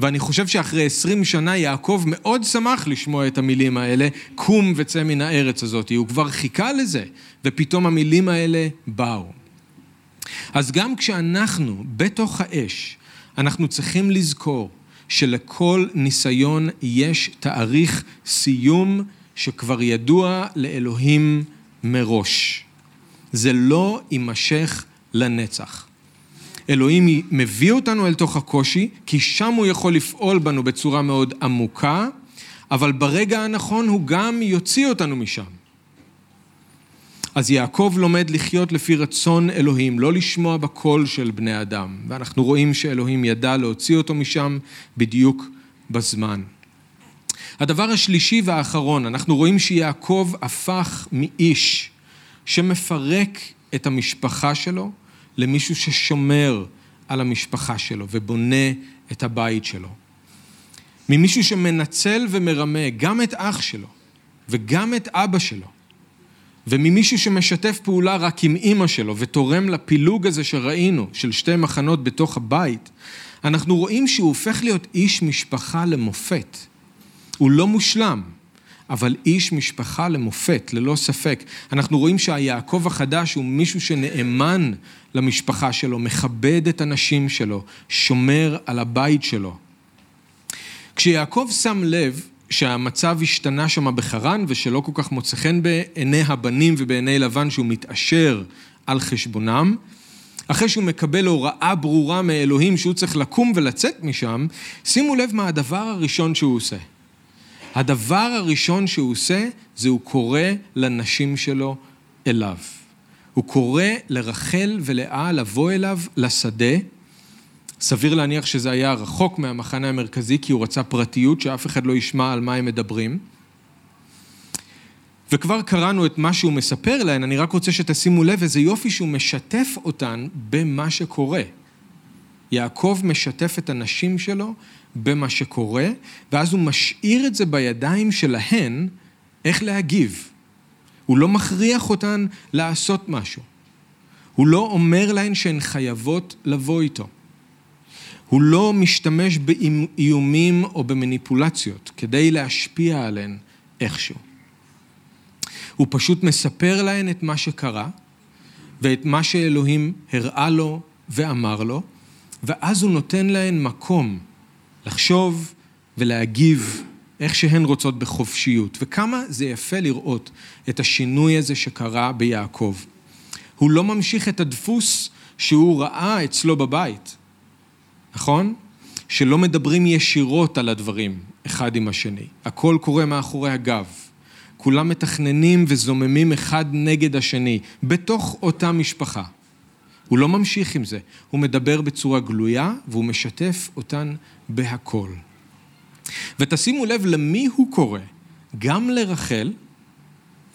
ואני חושב שאחרי עשרים שנה יעקב מאוד שמח לשמוע את המילים האלה, קום וצא מן הארץ הזאת. הוא כבר חיכה לזה, ופתאום המילים האלה באו. אז גם כשאנחנו בתוך האש, אנחנו צריכים לזכור שלכל ניסיון יש תאריך סיום שכבר ידוע לאלוהים מראש. זה לא יימשך לנצח. אלוהים מביא אותנו אל תוך הקושי, כי שם הוא יכול לפעול בנו בצורה מאוד עמוקה, אבל ברגע הנכון הוא גם יוציא אותנו משם. אז יעקב לומד לחיות לפי רצון אלוהים, לא לשמוע בקול של בני אדם. ואנחנו רואים שאלוהים ידע להוציא אותו משם בדיוק בזמן. הדבר השלישי והאחרון, אנחנו רואים שיעקב הפך מאיש שמפרק את המשפחה שלו למישהו ששומר על המשפחה שלו ובונה את הבית שלו. ממישהו שמנצל ומרמה גם את אח שלו וגם את אבא שלו. וממישהו שמשתף פעולה רק עם אימא שלו ותורם לפילוג הזה שראינו, של שתי מחנות בתוך הבית, אנחנו רואים שהוא הופך להיות איש משפחה למופת. הוא לא מושלם, אבל איש משפחה למופת, ללא ספק. אנחנו רואים שהיעקב החדש הוא מישהו שנאמן למשפחה שלו, מכבד את הנשים שלו, שומר על הבית שלו. כשיעקב שם לב שהמצב השתנה שם בחרן ושלא כל כך מוצא חן בעיני הבנים ובעיני לבן שהוא מתעשר על חשבונם, אחרי שהוא מקבל הוראה ברורה מאלוהים שהוא צריך לקום ולצאת משם, שימו לב מה הדבר הראשון שהוא עושה. הדבר הראשון שהוא עושה זה הוא קורא לנשים שלו אליו. הוא קורא לרחל ולאה לבוא אליו לשדה. סביר להניח שזה היה רחוק מהמחנה המרכזי כי הוא רצה פרטיות, שאף אחד לא ישמע על מה הם מדברים. וכבר קראנו את מה שהוא מספר להן, אני רק רוצה שתשימו לב איזה יופי שהוא משתף אותן במה שקורה. יעקב משתף את הנשים שלו במה שקורה, ואז הוא משאיר את זה בידיים שלהן איך להגיב. הוא לא מכריח אותן לעשות משהו. הוא לא אומר להן שהן חייבות לבוא איתו. הוא לא משתמש באיומים או במניפולציות כדי להשפיע עליהן איכשהו. הוא פשוט מספר להן את מה שקרה ואת מה שאלוהים הראה לו ואמר לו, ואז הוא נותן להן מקום לחשוב ולהגיב איך שהן רוצות בחופשיות. וכמה זה יפה לראות את השינוי הזה שקרה ביעקב. הוא לא ממשיך את הדפוס שהוא ראה אצלו בבית, נכון? שלא מדברים ישירות על הדברים אחד עם השני. הכל קורה מאחורי הגב. כולם מתכננים וזוממים אחד נגד השני, בתוך אותה משפחה. הוא לא ממשיך עם זה, הוא מדבר בצורה גלויה והוא משתף אותן בהכל. ותשימו לב למי הוא קורא, גם לרחל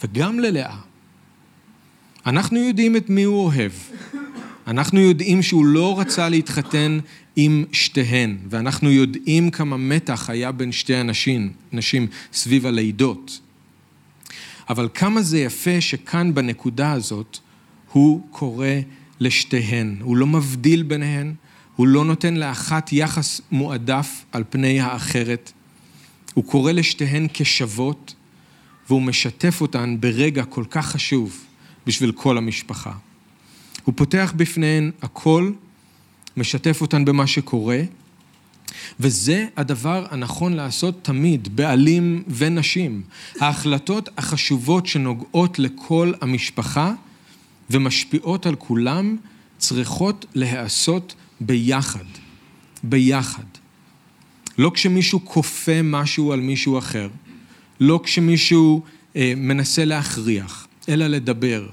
וגם ללאה. אנחנו יודעים את מי הוא אוהב. אנחנו יודעים שהוא לא רצה להתחתן עם שתיהן, ואנחנו יודעים כמה מתח היה בין שתי הנשים, נשים סביב הלידות. אבל כמה זה יפה שכאן בנקודה הזאת הוא קורא לשתיהן, הוא לא מבדיל ביניהן, הוא לא נותן לאחת יחס מועדף על פני האחרת, הוא קורא לשתיהן כשוות והוא משתף אותן ברגע כל כך חשוב בשביל כל המשפחה. הוא פותח בפניהן הכל, משתף אותן במה שקורה, וזה הדבר הנכון לעשות תמיד, בעלים ונשים. ההחלטות החשובות שנוגעות לכל המשפחה ומשפיעות על כולם צריכות להיעשות ביחד. ביחד. לא כשמישהו כופה משהו על מישהו אחר, לא כשמישהו אה, מנסה להכריח, אלא לדבר,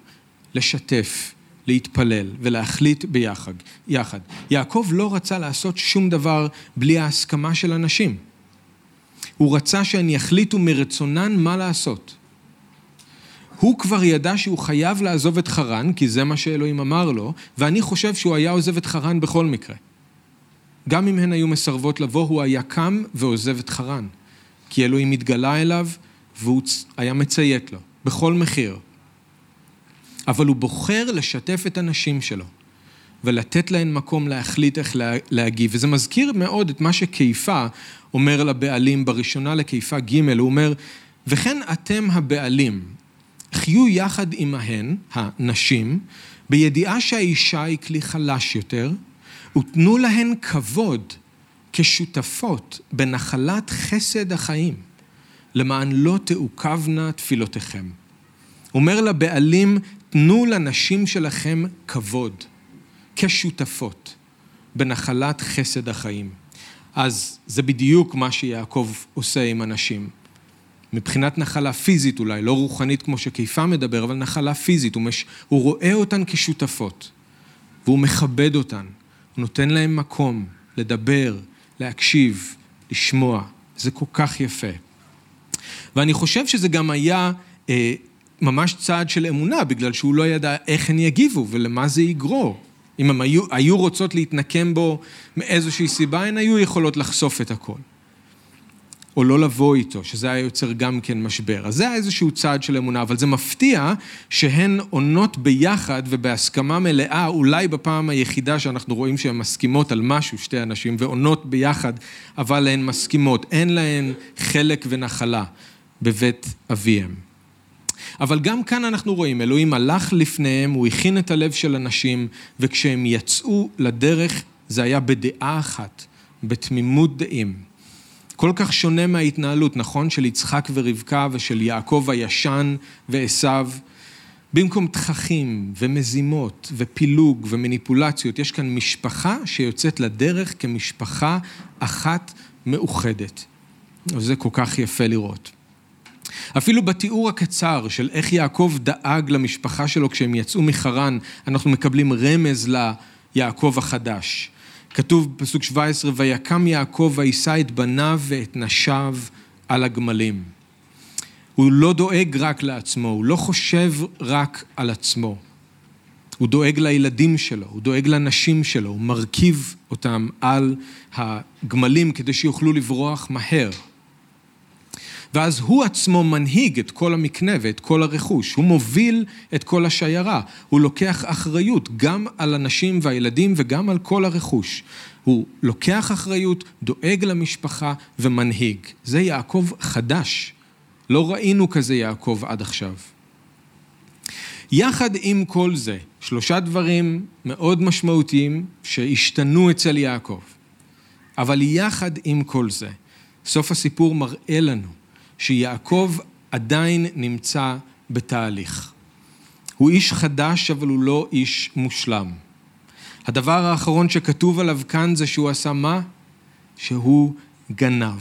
לשתף, להתפלל ולהחליט ביחד. יחד. יעקב לא רצה לעשות שום דבר בלי ההסכמה של אנשים. הוא רצה שהן יחליטו מרצונן מה לעשות. הוא כבר ידע שהוא חייב לעזוב את חרן, כי זה מה שאלוהים אמר לו, ואני חושב שהוא היה עוזב את חרן בכל מקרה. גם אם הן היו מסרבות לבוא, הוא היה קם ועוזב את חרן. כי אלוהים התגלה אליו והוא היה מציית לו, בכל מחיר. אבל הוא בוחר לשתף את הנשים שלו ולתת להן מקום להחליט איך להגיב. וזה מזכיר מאוד את מה שכיפה אומר לבעלים בראשונה לכיפה ג', הוא אומר, וכן אתם הבעלים, חיו יחד עמהן, הנשים, בידיעה שהאישה היא כלי חלש יותר, ותנו להן כבוד כשותפות בנחלת חסד החיים, למען לא תעוכבנה תפילותיכם. אומר לבעלים, תנו לנשים שלכם כבוד, כשותפות, בנחלת חסד החיים. אז זה בדיוק מה שיעקב עושה עם הנשים. מבחינת נחלה פיזית אולי, לא רוחנית כמו שכיפה מדבר, אבל נחלה פיזית, הוא, מש... הוא רואה אותן כשותפות, והוא מכבד אותן, הוא נותן להן מקום לדבר, להקשיב, לשמוע. זה כל כך יפה. ואני חושב שזה גם היה אה, ממש צעד של אמונה, בגלל שהוא לא ידע איך הן יגיבו ולמה זה יגרור. אם הן היו, היו רוצות להתנקם בו מאיזושהי סיבה, הן היו יכולות לחשוף את הכל. או לא לבוא איתו, שזה היה יוצר גם כן משבר. אז זה היה איזשהו צעד של אמונה, אבל זה מפתיע שהן עונות ביחד ובהסכמה מלאה, אולי בפעם היחידה שאנחנו רואים שהן מסכימות על משהו, שתי אנשים, ועונות ביחד, אבל הן מסכימות, אין להן חלק ונחלה בבית אביהם. אבל גם כאן אנחנו רואים, אלוהים הלך לפניהם, הוא הכין את הלב של אנשים, וכשהם יצאו לדרך, זה היה בדעה אחת, בתמימות דעים. כל כך שונה מההתנהלות, נכון? של יצחק ורבקה ושל יעקב הישן ועשו. במקום תככים ומזימות ופילוג ומניפולציות, יש כאן משפחה שיוצאת לדרך כמשפחה אחת מאוחדת. וזה כל כך יפה לראות. אפילו בתיאור הקצר של איך יעקב דאג למשפחה שלו כשהם יצאו מחרן, אנחנו מקבלים רמז ליעקב החדש. כתוב בפסוק 17, ויקם יעקב ויישא את בניו ואת נשיו על הגמלים. הוא לא דואג רק לעצמו, הוא לא חושב רק על עצמו. הוא דואג לילדים שלו, הוא דואג לנשים שלו, הוא מרכיב אותם על הגמלים כדי שיוכלו לברוח מהר. ואז הוא עצמו מנהיג את כל המקנה ואת כל הרכוש, הוא מוביל את כל השיירה, הוא לוקח אחריות גם על הנשים והילדים וגם על כל הרכוש. הוא לוקח אחריות, דואג למשפחה ומנהיג. זה יעקב חדש. לא ראינו כזה יעקב עד עכשיו. יחד עם כל זה, שלושה דברים מאוד משמעותיים שהשתנו אצל יעקב. אבל יחד עם כל זה, סוף הסיפור מראה לנו שיעקב עדיין נמצא בתהליך. הוא איש חדש, אבל הוא לא איש מושלם. הדבר האחרון שכתוב עליו כאן זה שהוא עשה מה? שהוא גנב.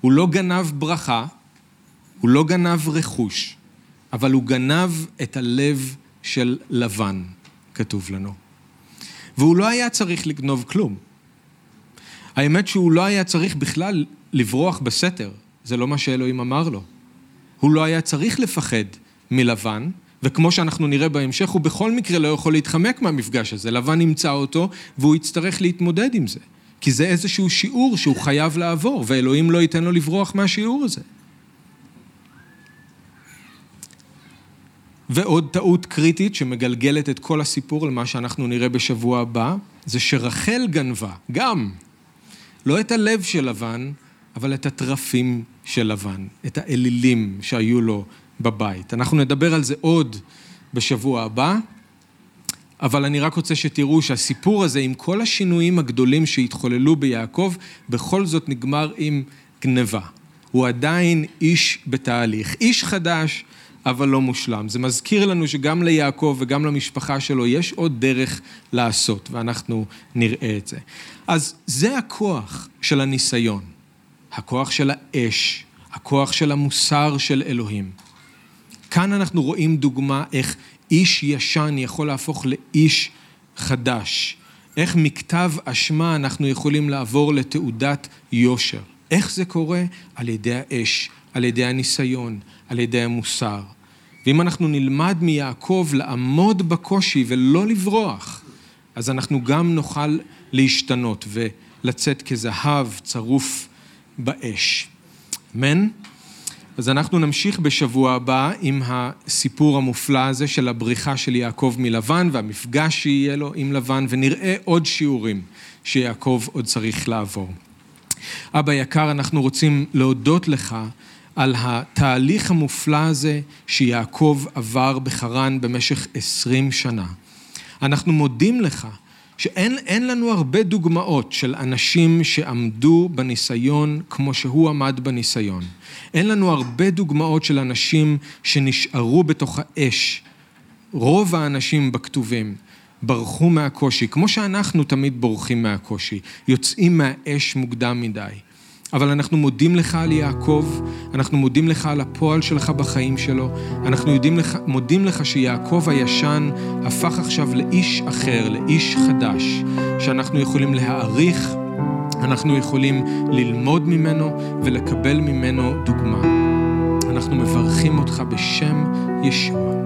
הוא לא גנב ברכה, הוא לא גנב רכוש, אבל הוא גנב את הלב של לבן, כתוב לנו. והוא לא היה צריך לגנוב כלום. האמת שהוא לא היה צריך בכלל לברוח בסתר, זה לא מה שאלוהים אמר לו. הוא לא היה צריך לפחד מלבן, וכמו שאנחנו נראה בהמשך, הוא בכל מקרה לא יכול להתחמק מהמפגש הזה. לבן ימצא אותו, והוא יצטרך להתמודד עם זה. כי זה איזשהו שיעור שהוא חייב לעבור, ואלוהים לא ייתן לו לברוח מהשיעור הזה. ועוד טעות קריטית שמגלגלת את כל הסיפור למה שאנחנו נראה בשבוע הבא, זה שרחל גנבה, גם, לא את הלב של לבן, אבל את התרפים של לבן, את האלילים שהיו לו בבית. אנחנו נדבר על זה עוד בשבוע הבא, אבל אני רק רוצה שתראו שהסיפור הזה, עם כל השינויים הגדולים שהתחוללו ביעקב, בכל זאת נגמר עם גניבה. הוא עדיין איש בתהליך, איש חדש, אבל לא מושלם. זה מזכיר לנו שגם ליעקב וגם למשפחה שלו יש עוד דרך לעשות, ואנחנו נראה את זה. אז זה הכוח של הניסיון, הכוח של האש, הכוח של המוסר של אלוהים. כאן אנחנו רואים דוגמה איך איש ישן יכול להפוך לאיש חדש. איך מכתב אשמה אנחנו יכולים לעבור לתעודת יושר. איך זה קורה? על ידי האש, על ידי הניסיון, על ידי המוסר. ואם אנחנו נלמד מיעקב לעמוד בקושי ולא לברוח, אז אנחנו גם נוכל להשתנות ולצאת כזהב צרוף באש. אמן? אז אנחנו נמשיך בשבוע הבא עם הסיפור המופלא הזה של הבריחה של יעקב מלבן והמפגש שיהיה לו עם לבן, ונראה עוד שיעורים שיעקב עוד צריך לעבור. אבא יקר, אנחנו רוצים להודות לך על התהליך המופלא הזה שיעקב עבר בחרן במשך עשרים שנה. אנחנו מודים לך שאין לנו הרבה דוגמאות של אנשים שעמדו בניסיון כמו שהוא עמד בניסיון. אין לנו הרבה דוגמאות של אנשים שנשארו בתוך האש. רוב האנשים בכתובים ברחו מהקושי, כמו שאנחנו תמיד בורחים מהקושי, יוצאים מהאש מוקדם מדי. אבל אנחנו מודים לך על יעקב, אנחנו מודים לך על הפועל שלך בחיים שלו, אנחנו לך, מודים לך שיעקב הישן הפך עכשיו לאיש אחר, לאיש חדש, שאנחנו יכולים להעריך, אנחנו יכולים ללמוד ממנו ולקבל ממנו דוגמה. אנחנו מברכים אותך בשם ישוע.